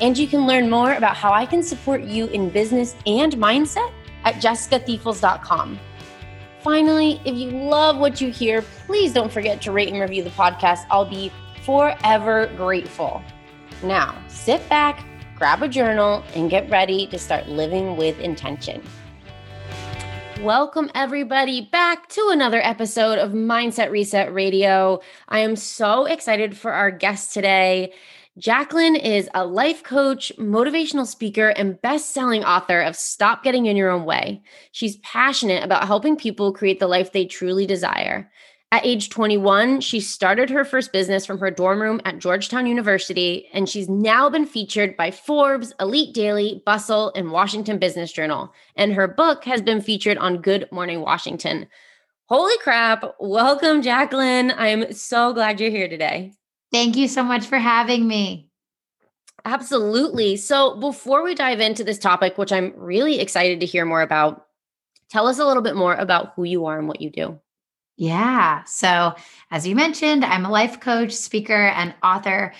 and you can learn more about how I can support you in business and mindset at jessicathiefels.com. Finally, if you love what you hear, please don't forget to rate and review the podcast. I'll be forever grateful. Now, sit back, grab a journal, and get ready to start living with intention. Welcome, everybody, back to another episode of Mindset Reset Radio. I am so excited for our guest today. Jacqueline is a life coach, motivational speaker, and best selling author of Stop Getting in Your Own Way. She's passionate about helping people create the life they truly desire. At age 21, she started her first business from her dorm room at Georgetown University, and she's now been featured by Forbes, Elite Daily, Bustle, and Washington Business Journal. And her book has been featured on Good Morning Washington. Holy crap. Welcome, Jacqueline. I'm so glad you're here today. Thank you so much for having me. Absolutely. So, before we dive into this topic, which I'm really excited to hear more about, tell us a little bit more about who you are and what you do. Yeah. So, as you mentioned, I'm a life coach, speaker, and author.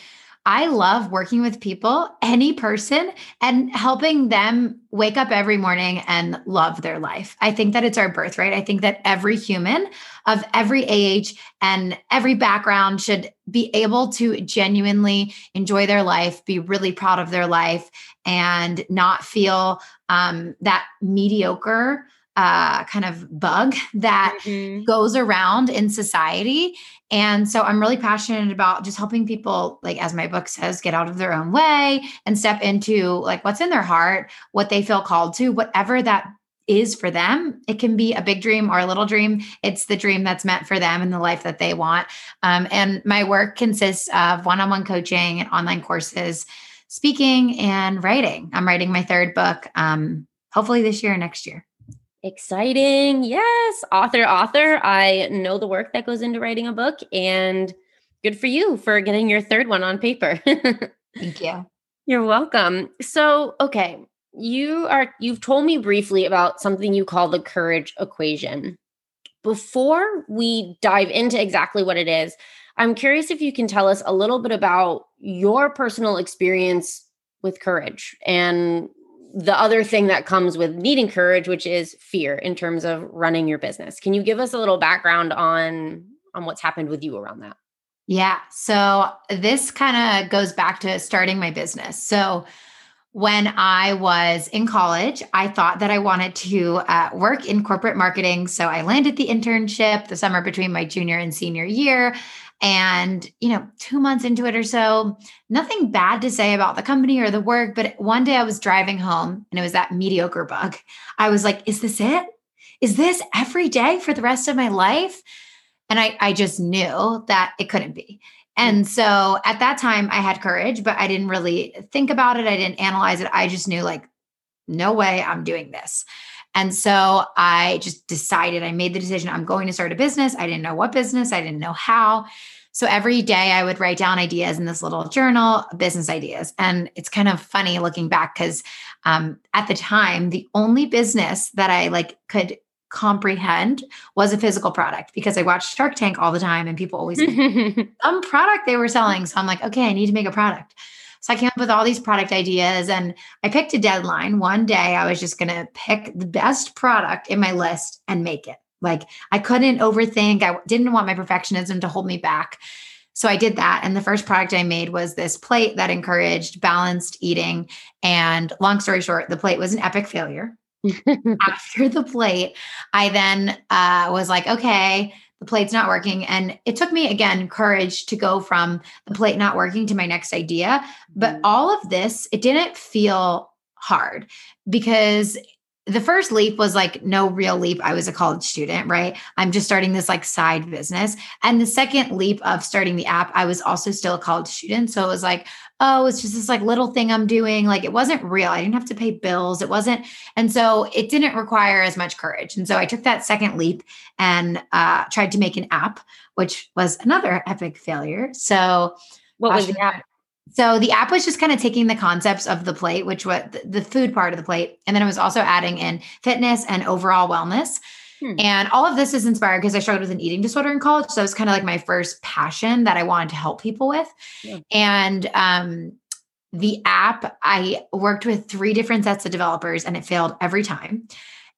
I love working with people, any person, and helping them wake up every morning and love their life. I think that it's our birthright. I think that every human of every age and every background should be able to genuinely enjoy their life, be really proud of their life, and not feel um, that mediocre uh, kind of bug that mm-hmm. goes around in society. And so I'm really passionate about just helping people, like as my book says, get out of their own way and step into like what's in their heart, what they feel called to, whatever that is for them. It can be a big dream or a little dream. It's the dream that's meant for them and the life that they want. Um, and my work consists of one on one coaching and online courses, speaking, and writing. I'm writing my third book, um, hopefully this year or next year. Exciting. Yes. Author, author. I know the work that goes into writing a book, and good for you for getting your third one on paper. Thank you. You're welcome. So, okay, you are you've told me briefly about something you call the courage equation. Before we dive into exactly what it is, I'm curious if you can tell us a little bit about your personal experience with courage and the other thing that comes with needing courage which is fear in terms of running your business can you give us a little background on on what's happened with you around that yeah so this kind of goes back to starting my business so when I was in college, I thought that I wanted to uh, work in corporate marketing. So I landed the internship the summer between my junior and senior year. And, you know, two months into it or so, nothing bad to say about the company or the work. But one day I was driving home and it was that mediocre bug. I was like, is this it? Is this every day for the rest of my life? And I, I just knew that it couldn't be. Hmm. And so at that time, I had courage, but I didn't really think about it. I didn't analyze it. I just knew, like, no way I'm doing this. And so I just decided, I made the decision I'm going to start a business. I didn't know what business, I didn't know how. So every day I would write down ideas in this little journal, business ideas. And it's kind of funny looking back because um, at the time, the only business that I like could comprehend was a physical product because I watched Shark Tank all the time and people always some product they were selling. So I'm like, okay, I need to make a product. So I came up with all these product ideas and I picked a deadline. One day I was just going to pick the best product in my list and make it. Like I couldn't overthink. I didn't want my perfectionism to hold me back. So I did that. And the first product I made was this plate that encouraged balanced eating. And long story short, the plate was an epic failure. After the plate, I then uh, was like, okay, the plate's not working. And it took me again courage to go from the plate not working to my next idea. But mm. all of this, it didn't feel hard because the first leap was like no real leap. I was a college student, right? I'm just starting this like side business. And the second leap of starting the app, I was also still a college student. So it was like, oh, it's just this like little thing I'm doing. Like it wasn't real. I didn't have to pay bills. It wasn't. And so it didn't require as much courage. And so I took that second leap and uh, tried to make an app, which was another epic failure. So what was the app? So the app was just kind of taking the concepts of the plate, which was the food part of the plate, and then it was also adding in fitness and overall wellness. Hmm. And all of this is inspired because I struggled with an eating disorder in college. So it was kind of like my first passion that I wanted to help people with. Yeah. And um, the app, I worked with three different sets of developers and it failed every time.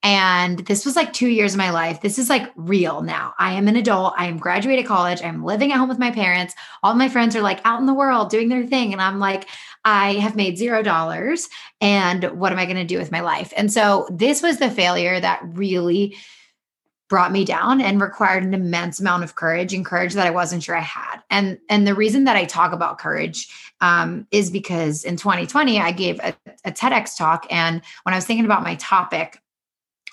And this was like two years of my life. This is like real now. I am an adult. I am graduated college. I'm living at home with my parents. All my friends are like out in the world doing their thing. And I'm like, I have made zero dollars. And what am I going to do with my life? And so this was the failure that really brought me down and required an immense amount of courage and courage that I wasn't sure I had. And and the reason that I talk about courage um, is because in 2020 I gave a, a TEDx talk, and when I was thinking about my topic,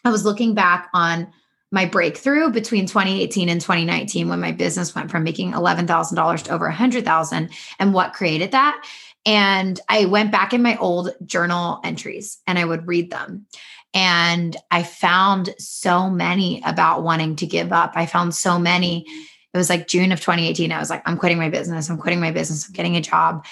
I was looking back on my breakthrough between 2018 and 2019 when my business went from making $11,000 to over 100,000 and what created that. And I went back in my old journal entries and I would read them. And I found so many about wanting to give up. I found so many. Mm-hmm. It was like June of 2018. I was like, I'm quitting my business. I'm quitting my business. I'm getting a job.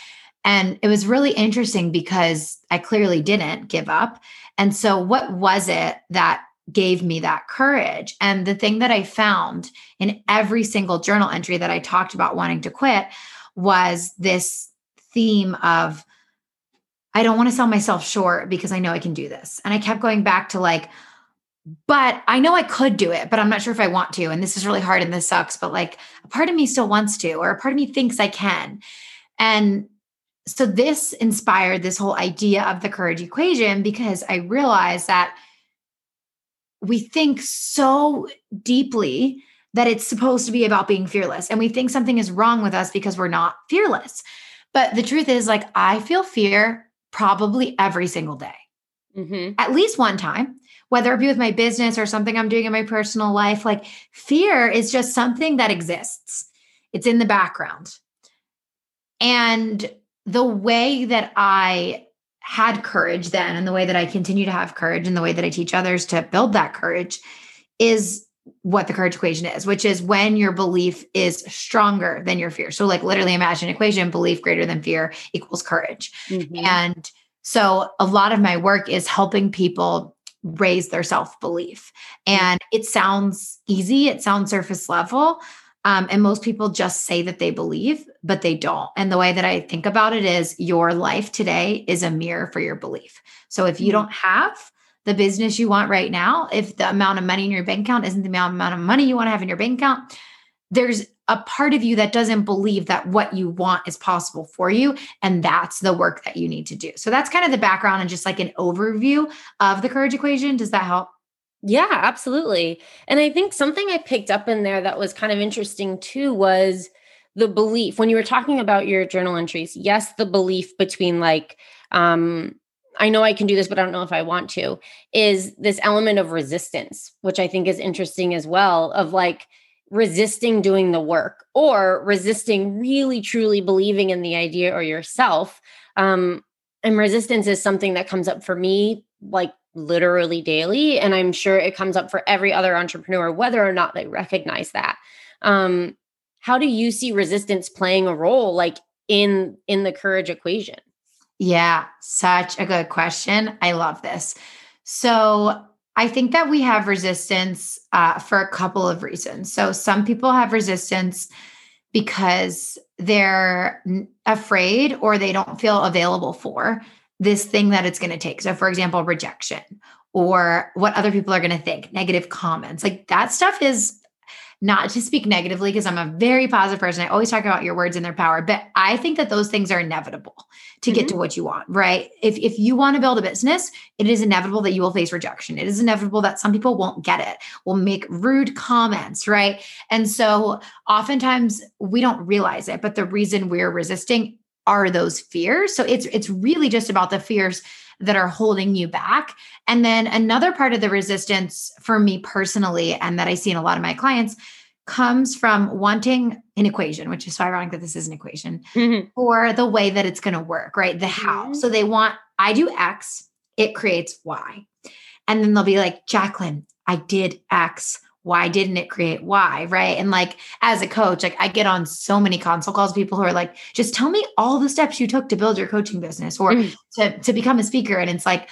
And it was really interesting because I clearly didn't give up. And so, what was it that gave me that courage? And the thing that I found in every single journal entry that I talked about wanting to quit was this theme of, I don't want to sell myself short because I know I can do this. And I kept going back to like, but I know I could do it, but I'm not sure if I want to. And this is really hard and this sucks, but like a part of me still wants to, or a part of me thinks I can. And so this inspired this whole idea of the courage equation because I realized that we think so deeply that it's supposed to be about being fearless and we think something is wrong with us because we're not fearless. But the truth is like I feel fear probably every single day. Mm-hmm. At least one time, whether it be with my business or something I'm doing in my personal life, like fear is just something that exists. It's in the background. And the way that I had courage then and the way that I continue to have courage and the way that I teach others to build that courage is what the courage equation is, which is when your belief is stronger than your fear. So, like, literally imagine equation belief greater than fear equals courage. Mm-hmm. And so, a lot of my work is helping people raise their self belief. And it sounds easy, it sounds surface level, um, and most people just say that they believe, but they don't. And the way that I think about it is your life today is a mirror for your belief. So if you mm-hmm. don't have the business you want right now, if the amount of money in your bank account isn't the amount of money you want to have in your bank account, there's a part of you that doesn't believe that what you want is possible for you. And that's the work that you need to do. So that's kind of the background and just like an overview of the courage equation. Does that help? Yeah, absolutely. And I think something I picked up in there that was kind of interesting too was the belief when you were talking about your journal entries. Yes, the belief between like, um, I know I can do this, but I don't know if I want to, is this element of resistance, which I think is interesting as well, of like resisting doing the work or resisting really truly believing in the idea or yourself. Um, and resistance is something that comes up for me like literally daily and i'm sure it comes up for every other entrepreneur whether or not they recognize that um how do you see resistance playing a role like in in the courage equation yeah such a good question. I love this. So i think that we have resistance uh, for a couple of reasons. So some people have resistance because they're afraid or they don't feel available for this thing that it's going to take. So, for example, rejection or what other people are going to think, negative comments, like that stuff is not to speak negatively because I'm a very positive person. I always talk about your words and their power, but I think that those things are inevitable to mm-hmm. get to what you want, right? If if you want to build a business, it is inevitable that you will face rejection. It is inevitable that some people won't get it, will make rude comments, right? And so oftentimes we don't realize it, but the reason we're resisting are those fears. So it's it's really just about the fears that are holding you back. And then another part of the resistance for me personally and that I see in a lot of my clients comes from wanting an equation, which is so ironic that this is an equation, Mm-hmm. for the way that it's going to work, right? The how. Mhm. So they want, I do X, it creates Y. And then they'll be like, Jacqueline, I did X. Why didn't it create Y Right. And like, as a coach, like I get on so many consult calls, people who are like, just tell me all the steps you took to build your coaching business or Mm. to, to become a speaker. And it's like,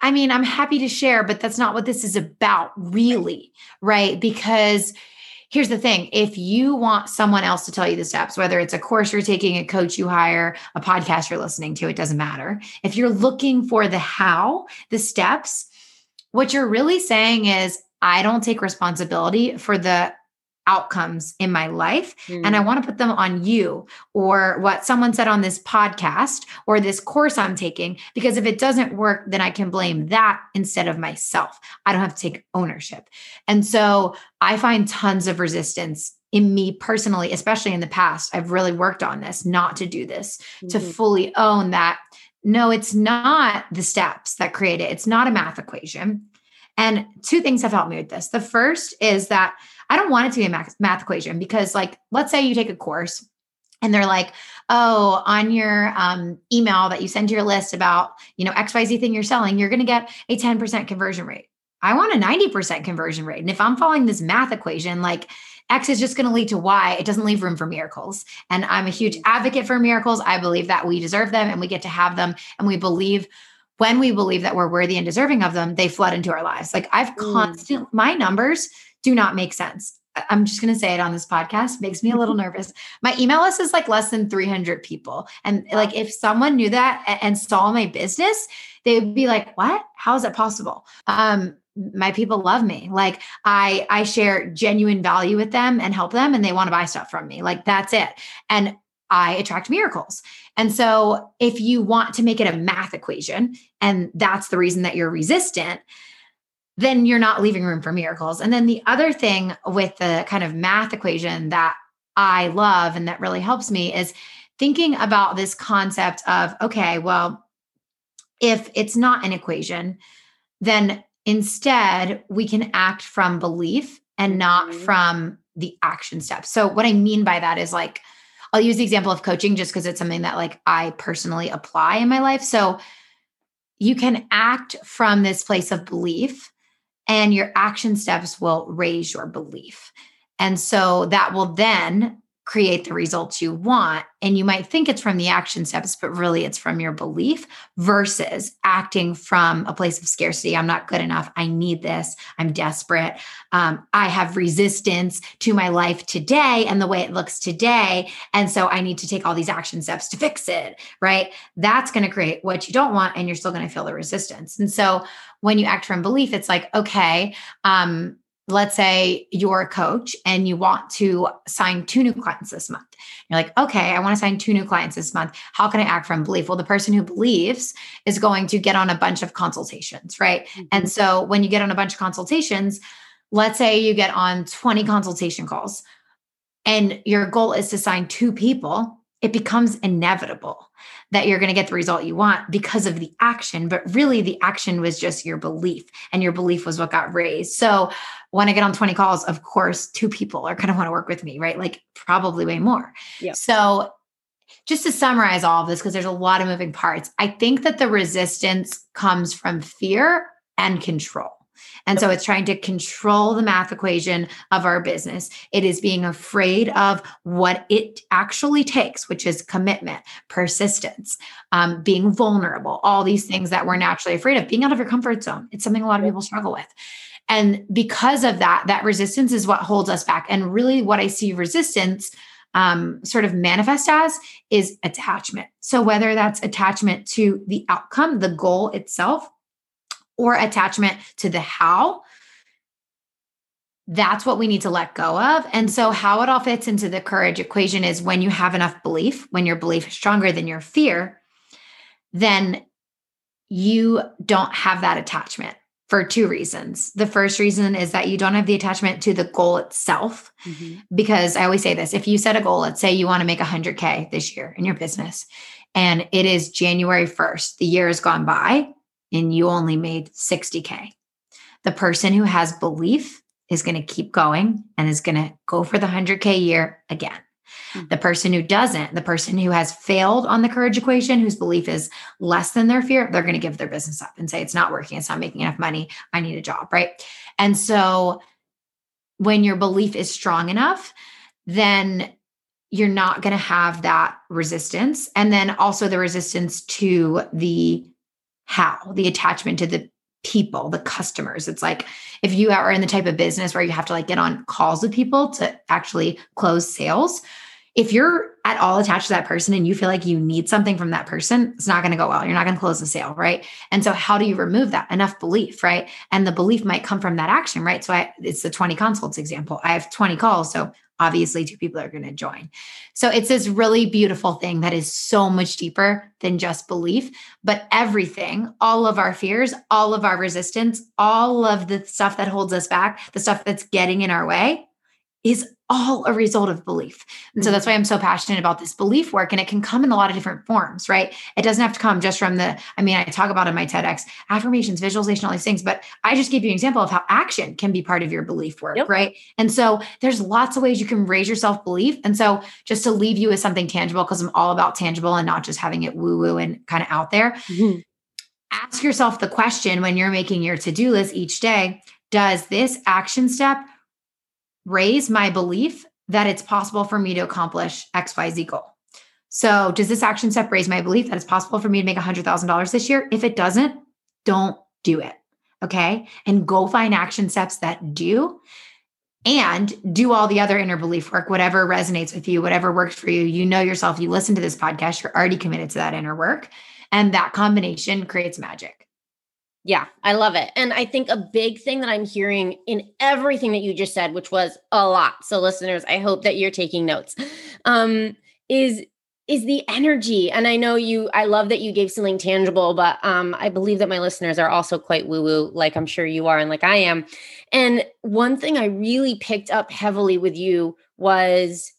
I mean, I'm happy to share, but that's not what this is about, really. Right. Because here's the thing if you want someone else to tell you the steps, whether it's a course you're taking, a coach you hire, a podcast you're listening to, it doesn't matter. If you're looking for the how, the steps, what you're really saying is, I don't take responsibility for the outcomes in my life and I want to put them on you or what someone said on this podcast or this course I'm taking. Because if it doesn't work, then I can blame that instead of myself. I don't have to take ownership. And so I find tons of resistance in me personally, especially in the past. I've really worked on this, not to do this, to Mhm. fully own that. No, it's not the steps that create it, it's not a math equation. And two things have helped me with this. The first is that I don't want it to be a math, math equation because, like, let's say you take a course and they're like, oh, on your um, email that you send to your list about, you know, XYZ thing you're selling, you're going to get a 10% conversion rate. I want a 90% conversion rate. And if I'm following this math equation, like X is just going to lead to Y, it doesn't leave room for miracles. And I'm a huge advocate for miracles. I believe that we deserve them and we get to have them. And we believe when we believe that we're worthy and deserving of them, they flood into our lives. Like I've Mm. constant, my numbers do not make sense. I'm just going to say it on this podcast. Makes me a little nervous. My email list is like less than 300 people. And like if someone knew that and saw my business, they would be like, "What? How is that possible?" Um my people love me. Like I I share genuine value with them and help them and they want to buy stuff from me. Like that's it. And I attract miracles. And so if you want to make it a math equation and that's the reason that you're resistant, then you're not leaving room for miracles. And then the other thing with the kind of math equation that I love and that really helps me is thinking about this concept of okay, well, if it's not an equation, then instead we can act from belief and not Mhm. from the action steps. So what I mean by that is like I'll use the example of coaching just because it's something that like I personally apply in my life. So you can act from this place of belief and your action steps will raise your belief. And so that will then create the results you want. And you might think it's from the action steps, but really it's from your belief versus acting from a place of scarcity. I'm not good enough. I need this. I'm desperate. Um, I have resistance to my life today and the way it looks today. And so I need to take all these action steps to fix it, right? That's going to create what you don't want, and you're still going to feel the resistance. And so when you act from belief, it's like, okay, um, let's say you're a coach and you want to sign two new clients this month. You're like, okay, I want to sign two new clients this month. How can I act from belief? Well, the person who believes is going to get on a bunch of consultations, right? Mm-hmm. And so when you get on a bunch of consultations, let's say you get on 20 consultation calls and your goal is to sign two people, it becomes inevitable that you're going to get the result you want because of the action. But really, the action was just your belief, and your belief was what got raised. So when I get on 20 calls, of course, two people are going to want to work with me, right? Like probably way more. Yep. So just to summarize all of this, because there's a lot of moving parts, I think that the resistance comes from fear and control. And so it's trying to control the math equation of our business. It is being afraid of what it actually takes, which is commitment, persistence, um, being vulnerable, all these things that we're naturally afraid of, being out of your comfort zone. It's something a lot of people struggle with. And because of that, that resistance is what holds us back. And really, what I see resistance um, sort of manifest as is attachment. So, whether that's attachment to the outcome, the goal itself, or attachment to the how, that's what we need to let go of. And so, how it all fits into the courage equation is when you have enough belief, when your belief is stronger than your fear, then you don't have that attachment for two reasons. The first reason is that you don't have the attachment to the goal itself. Mhm. Because I always say this if you set a goal, let's say you want to make 100K this year in your business, and it is January 1st, the year has gone by, and you only made 60K. The person who has belief is going to keep going and is going to go for the 100K year again. Mm-hmm. The person who doesn't, the person who has failed on the courage equation, whose belief is less than their fear, they're going to give their business up and say, it's not working. It's not making enough money. I need a job. Right. And so when your belief is strong enough, then you're not going to have that resistance. And then also the resistance to the how, the attachment to the people, the customers. It's like if you are in the type of business where you have to like get on calls with people to actually close sales, if you're at all attached to that person and you feel like you need something from that person, it's not going to go well. You're not going to close the sale, right? And so, how do you remove that? Enough belief, right? And the belief might come from that action, right? So, I, it's the 20 consults example. I have 20 calls. So, obviously two people are going to join. So it's this really beautiful thing that is so much deeper than just belief, but everything, all of our fears, all of our resistance, all of the stuff that holds us back, the stuff that's getting in our way is all a result of belief. And so that's why I'm so passionate about this belief work. And it can come in a lot of different forms, right? It doesn't have to come just from the, I mean, I talk about in my TEDx affirmations, visualization, all these things, but I just gave you an example of how action can be part of your belief work, yep. right? And so there's lots of ways you can raise your self belief. And so just to leave you with something tangible, because I'm all about tangible and not just having it woo woo and kind of out there. Mm-hmm. Ask yourself the question when you're making your to do list each day Does this action step raise my belief that it's possible for me to accomplish XYZ goal. So, does this action step raise my belief that it's possible for me to make $100,000 this year? If it doesn't, don't do it. Okay. And go find action steps that do and do all the other inner belief work, whatever resonates with you, whatever works for you. You know yourself, you listen to this podcast, you're already committed to that inner work. And that combination creates magic. Yeah, I love it. And I think a big thing that I'm hearing in everything that you just said, which was a lot. So listeners, I hope that you're taking notes. Um is is the energy. And I know you I love that you gave something tangible, but um I believe that my listeners are also quite woo-woo like I'm sure you are and like I am. And one thing I really picked up heavily with you was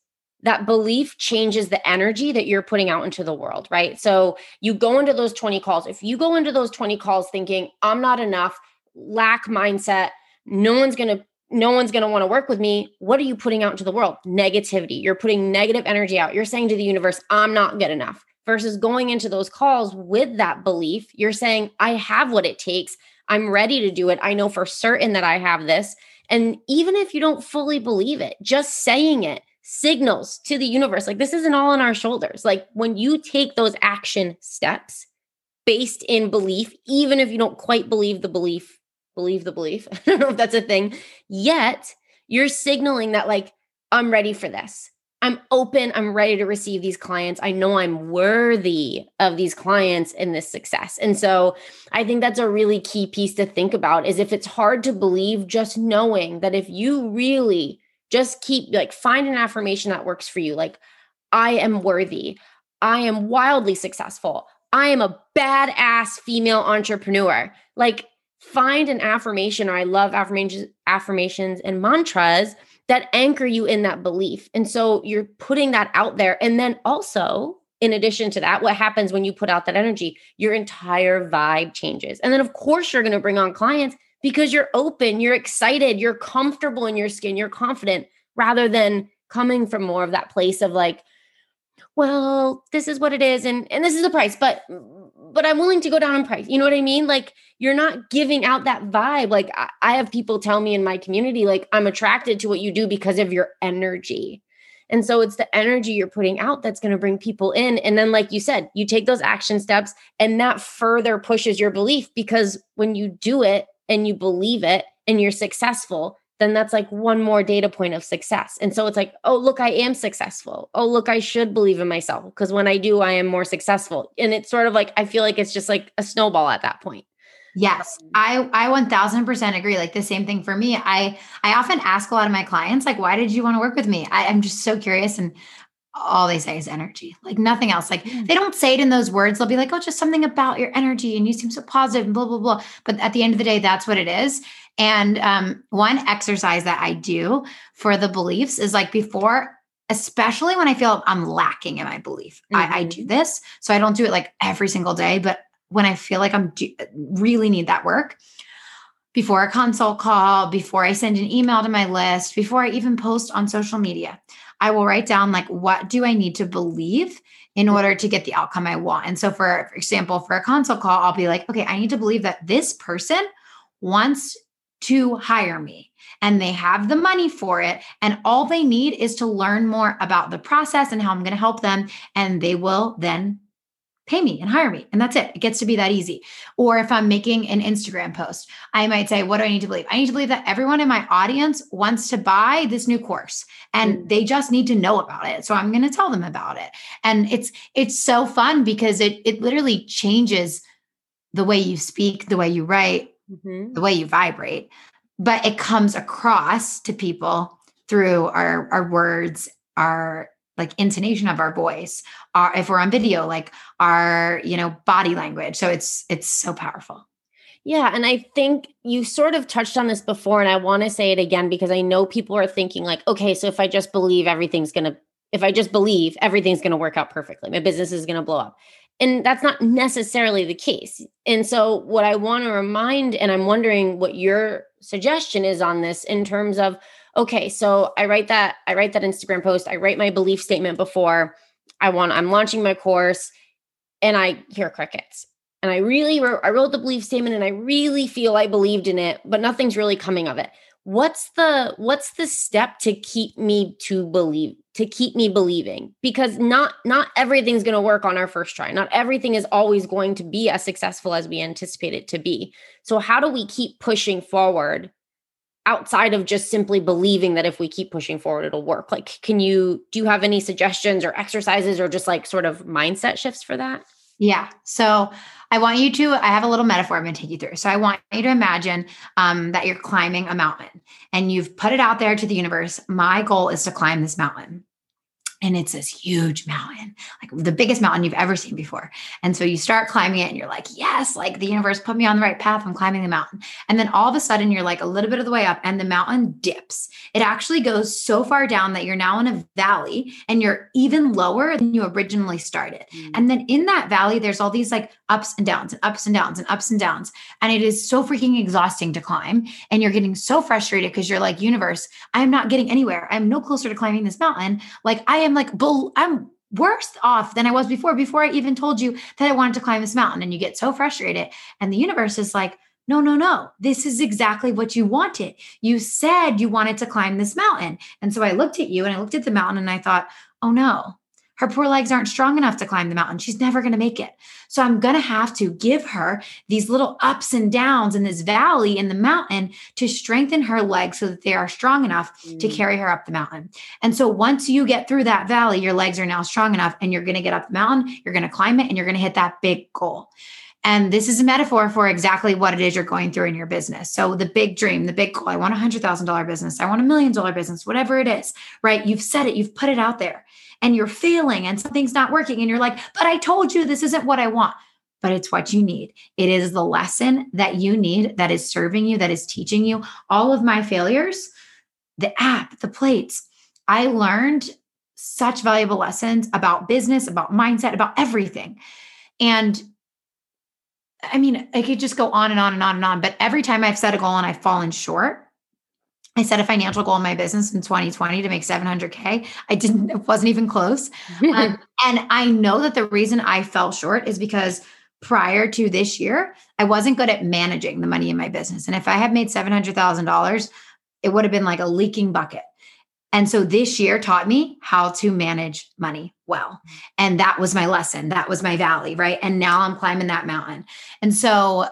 that belief changes the energy that you're putting out into the world, right? So you go into those 20 calls. If you go into those 20 calls thinking, I'm not enough, lack mindset, no one's going to no one's going to want to work with me. What are you putting out into the world? Negativity. You're putting negative energy out. You're saying to the universe, I'm not good enough. Versus going into those calls with that belief, you're saying, I have what it takes. I'm ready to do it. I know for certain that I have this. And even if you don't fully believe it, just saying it signals to the universe like this isn't all on our shoulders. Like when you take those action steps based in belief, even if you don't quite believe the belief, believe the belief. I don't know if that's a thing yet, you're signaling that like I'm ready for this. I'm open. I'm ready to receive these clients. I know I'm worthy of these clients and this success. And so I think that's a really key piece to think about is if it's hard to believe, just knowing that if you really just keep like find an affirmation that works for you. Like, I am worthy. I am wildly successful. I am a badass female entrepreneur. Like, find an affirmation, or I love affirmations, affirmations and mantras that anchor you in that belief. And so you're putting that out there. And then also, in addition to that, what happens when you put out that energy? Your entire vibe changes. And then, of course, you're going to bring on clients because you're open, you're excited, you're comfortable in your skin, you're confident rather than coming from more of that place of like, well, this is what it is and and this is the price, but but I'm willing to go down in price. You know what I mean? Like you're not giving out that vibe. Like I, I have people tell me in my community like I'm attracted to what you do because of your energy. And so it's the energy you're putting out that's going to bring people in. And then, like you said, you take those action steps and that further pushes your belief because when you do it, and you believe it and you're successful, then that's like one more data point of success. And so it's like, oh, look, I am successful. Oh, look, I should believe in myself because when I do, I am more successful. And it's sort of like, I feel like it's just like a snowball at that point. Yes, um, I I 1000% agree. Like the same thing for me. I I often ask a lot of my clients like why did you want to work with me? I, I'm just so curious and all they say is energy, like nothing else. Like they don't say it in those words. They'll be like, oh, just something about your energy and you seem so positive and blah, blah, blah. But at the end of the day, that's what it is. And um, one exercise that I do for the beliefs is like before, especially when I feel I'm lacking in my belief, mm-hmm. I, I, do this. So I don't do it like every single day, but when I feel like I'm do- really need that work, before a consult call, before I send an email to my list, before I even post on social media. I will write down like what do I need to believe in mm-hmm. order to get the outcome I want. And so for, for example, for a consult call, I'll be like, okay, I need to believe that this person wants to hire me and they have the money for it. And all they need is to learn more about the process and how I'm going to help them. And they will then pay me and hire me. And that's it. It gets to be that easy. Or if I'm making an Instagram post, I might say, What do I need to believe? I need to believe that everyone in my audience wants to buy this new course and mm. they just need to know about it. So I'm going to tell them about it. And it's it's so fun because it it literally changes the way you speak, the way you write, mm-hmm. the way you vibrate. But it comes across to people through our our words, our like intonation of our voice our if we're on video like our you know body language. So it's it's so powerful. Yeah and i think you sort of touched on this before and i want to say it again because i know people are thinking like okay so if i just believe everything's going to if i just believe everything's going to work out perfectly my business is going to blow up and that's not necessarily the case and so what i want to remind and i'm wondering what your suggestion is on this in terms of okay, so I write that I write that Instagram post, I write my belief statement before I want I'm launching my course and I hear crickets. And I really wrote, I wrote the belief statement and I really feel I believed in it, but nothing's really coming of it. What's the what's the step to keep me to believe to keep me believing? Because not not everything's going to work on our first try. Not everything is always going to be as successful as we anticipate it to be. So how do we keep pushing forward outside of just simply believing that if we keep pushing forward it'll work? Like can you do you have any suggestions or exercises or just like sort of mindset shifts for that yeah. So i want you to i have a little metaphor i'm going to take you through. So i want you to imagine um, that you're climbing a mountain and you've put it out there to the universe. My goal is to climb this mountain and it's this huge mountain, like the biggest mountain you've ever seen before. And so you start climbing it and you're like, yes, like the universe put me on the right path. I'm climbing the mountain. And then all of a sudden you're like a little bit of the way up and the mountain dips. It actually goes so far down that you're now in a valley and you're even lower than you originally started. Mm. And then in that valley, there's all these like ups and downs and ups and downs and ups and downs. And it is so freaking exhausting to climb. And you're getting so frustrated because you're like, universe, I am not getting anywhere. I'm no closer to climbing this mountain. Like I am am like, bull, I'm worse off than I was before, before I even told you that I wanted to climb this mountain. And you get so frustrated. And the universe is like, no, no, no. This is exactly what you wanted. You said you wanted to climb this mountain. And so I looked at you and I looked at the mountain and I thought, oh no, her poor legs aren't strong enough to climb the mountain. She's never going to make it. So I'm going to have to give her these little ups and downs in this valley in the mountain to strengthen her legs so that they are strong enough mm. to carry her up the mountain. And so once you get through that valley, your legs are now strong enough and you're going to get up the mountain, you're going to climb it, and you're going to hit that big goal. And this is a metaphor for exactly what it is you're going through in your business. So the big dream, the big goal, I want a hundred thousand dollar business. I want a million dollar business, whatever it is, right? You've said it, you've put it out there and you're failing and something's not working. And you're like, but I told you this isn't what I want. But it's what you need. It is the lesson that you need that is serving you, that is teaching you. All of my failures, the app, the plates, I learned such valuable lessons about business, about mindset, about everything. And I mean, I could just go on and on and on and on, but every time I've set a goal and I've fallen short, I set a financial goal in my business in 2020 to make 700K. I didn't, it wasn't even close. um, and I know that the reason I fell short is because prior to this year, I wasn't good at managing the money in my business. And if I had made $700,000, it would have been like a leaking bucket. And so this year taught me how to manage money well. And that was my lesson. That was my valley, right? And now I'm climbing that mountain. And so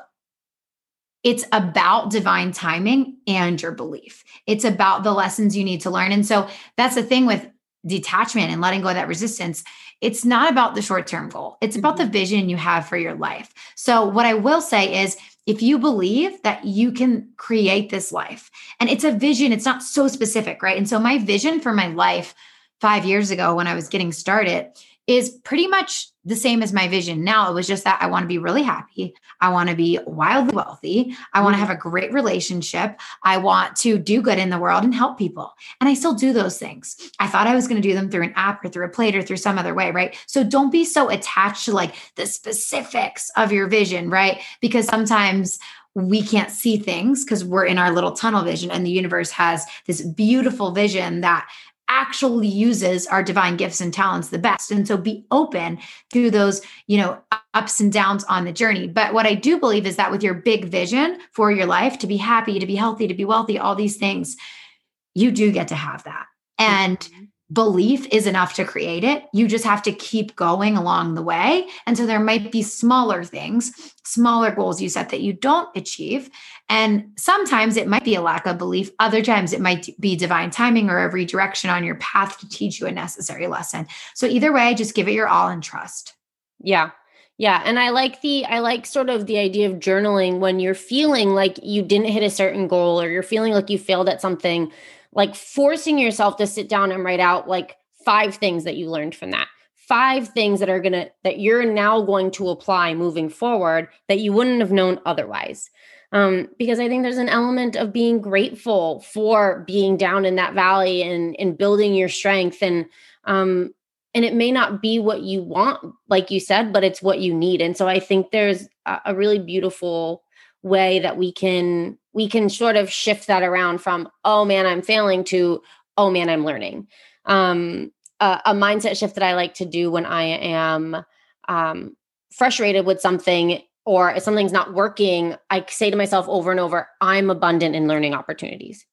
it's about divine timing and your belief. It's about the lessons you need to learn. And so that's the thing with detachment and letting go of that resistance. It's not about the short term goal, it's about the mm-hmm. vision you have for your life. So, what I will say is, if you believe that you can create this life, and it's a vision, it's not so specific, right? And so, my vision for my life five years ago when I was getting started is pretty much the same as my vision now. It was just that I want to be really happy. I want to be wildly wealthy. I want to mm-hmm. have a great relationship. I want to do good in the world and help people. And I still do those things. I thought I was going to do them through an app or through a plate or through some other way, right? So don't be so attached to like the specifics of your vision, right? Because sometimes we can't see things because we're in our little tunnel vision and the universe has this beautiful vision that actually uses our divine gifts and talents the best. And so be open to those you know ups and downs on the journey. But what i do believe is that with your big vision for your life to be happy to be healthy to be wealthy all these things you do get to have that. And mm-hmm belief is enough to create it. You just have to keep going along the way. And so there might be smaller things, smaller goals you set that you don't achieve. And sometimes it might be a lack of belief. Other times it might be divine timing or a redirection on your path to teach you a necessary lesson. So either way, just give it your all and trust. Yeah. Yeah, and I like the I like sort of the idea of journaling when you're feeling like you didn't hit a certain goal or you're feeling like you failed at something like forcing yourself to sit down and write out like five things that you learned from that. Five things that are going to that you're now going to apply moving forward that you wouldn't have known otherwise. Um, because i think there's an element of being grateful for being down in that valley and and building your strength and um and it may not be what you want like you said but it's what you need. And so i think there's a, a really beautiful way that we can we can sort of shift that around from oh man i'm failing to oh man i'm learning. Um, a, a, mindset shift that i like to do when i am um, frustrated with something or if something's not working i say to myself over and over i'm abundant in learning opportunities.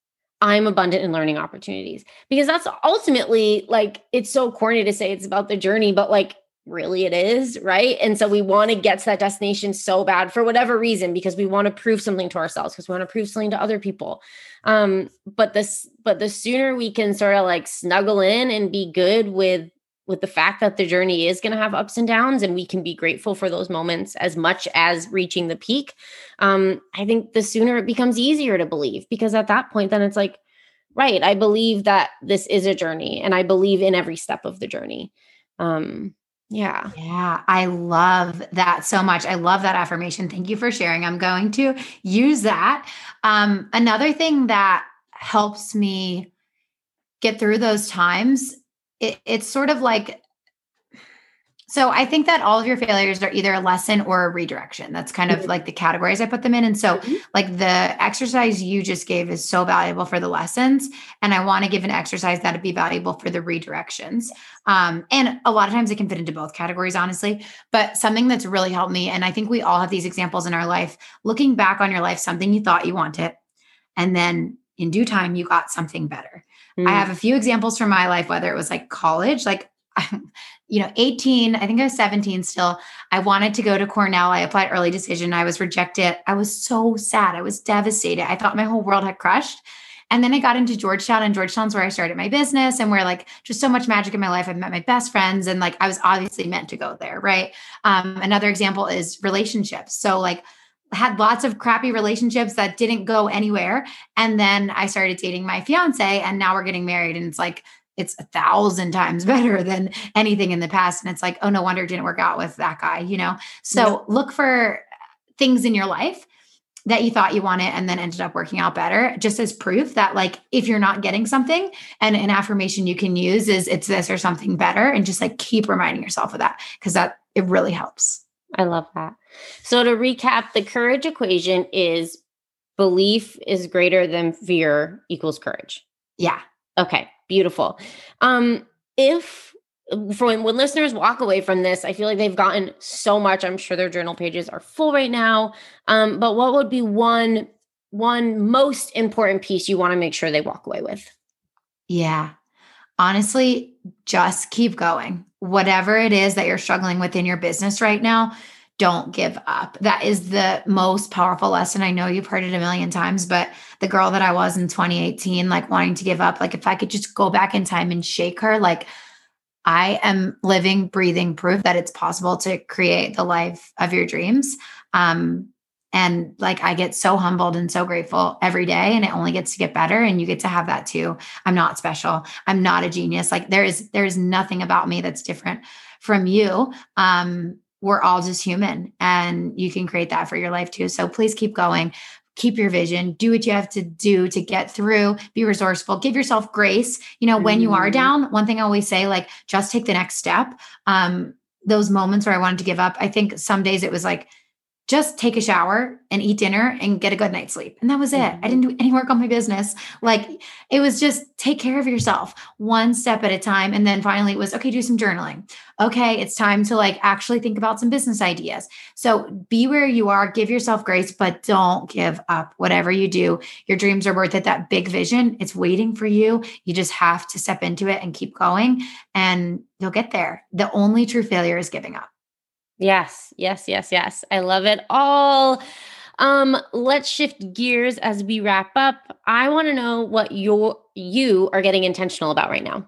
I'm abundant in learning opportunities. Because that's ultimately like it's so corny to say it's about the journey but like really it is, right? And so we want to get to that destination so bad for whatever reason because we want to prove something to ourselves because we want to prove something to other people. Um but this but the sooner we can sort of like snuggle in and be good with with the fact that the journey is going to have ups and downs and we can be grateful for those moments as much as reaching the peak um i think the sooner it becomes easier to believe because at that point then it's like right i believe that this is a journey and i believe in every step of the journey um yeah. Yeah. I love that so much. I love that affirmation. Thank you for sharing. I'm going to use that. Um, another thing that helps me get through those times, it, it's sort of like so I think that all of your failures are either a lesson or a redirection. That's kind of mm-hmm. like the categories I put them in. And so, mm-hmm. like the exercise you just gave is so valuable for the lessons. And I want to give an exercise that'd be valuable for the redirections. Um, and a lot of times it can fit into both categories, honestly. But something that's really helped me, and I think we all have these examples in our life, looking back on your life, something you thought you wanted, and then in due time, you got something better. Mm. I have a few examples from my life, whether it was like college, like you know, 18, I think I was 17 still. I wanted to go to Cornell. I applied early decision. I was rejected. I was so sad. I was devastated. I thought my whole world had crushed. And then I got into Georgetown, and Georgetown's where I started my business and where like just so much magic in my life. I've met my best friends, and like I was obviously meant to go there. Right. Um, another example is relationships. So, like, had lots of crappy relationships that didn't go anywhere. And then I started dating my fiance, and now we're getting married. And it's like it's a thousand times better than anything in the past. And it's like, oh, no wonder it didn't work out with that guy, you know? So yeah. look for things in your life that you thought you wanted and then ended up working out better, just as proof that, like, if you're not getting something and an affirmation you can use is it's this or something better, and just like keep reminding yourself of that because that it really helps. I love that. So to recap, the courage equation is belief is greater than fear equals courage. Yeah. Okay. Beautiful. Um, if for when, when listeners walk away from this, I feel like they've gotten so much. I'm sure their journal pages are full right now. Um, but what would be one one most important piece you want to make sure they walk away with? Yeah. Honestly, just keep going. Whatever it is that you're struggling with in your business right now, don't give up. That is the most powerful lesson. I know you've heard it a million times, but the girl that I was in 2018, like wanting to give up, like if I could just go back in time and shake her, like I am living, breathing proof that it's possible to create the life of your dreams. Um, and like I get so humbled and so grateful every day, and it only gets to get better. And you get to have that too. I'm not special. I'm not a genius. Like there is there is nothing about me that's different from you. Um, we're all just human and you can create that for your life too. So please keep going. Keep your vision, do what you have to do to get through, be resourceful, give yourself grace. You know, when you are mm-hmm. down, one thing I always say, like, just take the next step. Um, those moments where I wanted to give up, I think some days it was like, just take a shower and eat dinner and get a good night's sleep. And that was it. Mm-hmm. I didn't do any work on my business. Like it was just take care of yourself one step at a time. And then finally it was okay, do some journaling. Okay, it's time to like actually think about some business ideas. So be where you are, give yourself grace, but don't give up. Whatever you do, your dreams are worth it. That big vision, it's waiting for you. You just have to step into it and keep going, and you'll get there. The only true failure is giving up. Yes, yes, yes, yes. I love it all. Um, let's shift gears as we wrap up. I want to know what your you are getting intentional about right now.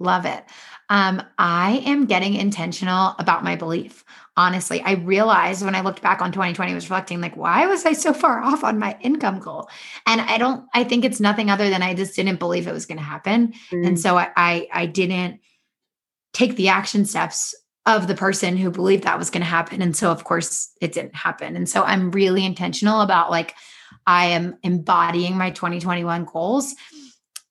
Love it. Um, I am getting intentional about my belief. Honestly, I realized when I looked back on 2020, I was reflecting, like, why was I so far off on my income goal? And I don't, I think it's nothing other than I just didn't believe it was going to happen. Mm. And so I, I, I didn't take the action steps of the person who believed that was going to happen. And so, of course, it didn't happen. And so, I'm really intentional about like, I am embodying my 2021 goals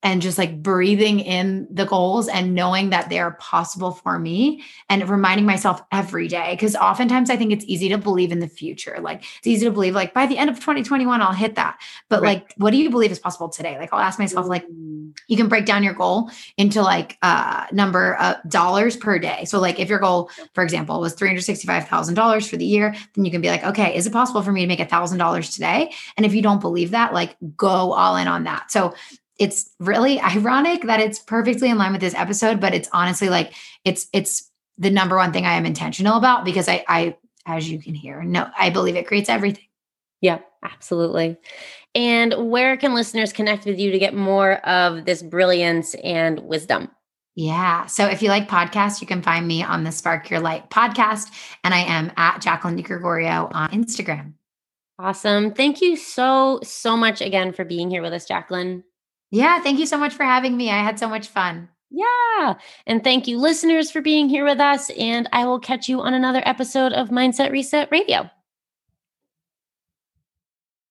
and just like breathing in the goals and knowing that they are possible for me and reminding myself every day. Cause oftentimes I think it's easy to believe in the future. Like it's easy to believe, like by the end of 2021, I'll hit that. But right. like, what do you believe is possible today? Like, I'll ask myself, like, you can break down your goal into like uh number of dollars per day. So, like, if your goal, for example, was $365,000 for the year, then you can be like, okay, is it possible for me to make a thousand dollars today? And if you don't believe that, like, go all in on that. So, it's really ironic that it's perfectly in line with this episode, but it's honestly like it's it's the number one thing I am intentional about because I I as you can hear, no, I believe it creates everything. Yeah, absolutely. And where can listeners connect with you to get more of this brilliance and wisdom? Yeah. So if you like podcasts, you can find me on the Spark Your Light podcast. And I am at Jacqueline DiGregorio on Instagram. Awesome. Thank you so, so much again for being here with us, Jacqueline. Yeah, thank you so much for having me. I had so much fun. Yeah. And thank you, listeners, for being here with us. And I will catch you on another episode of Mindset Reset Radio.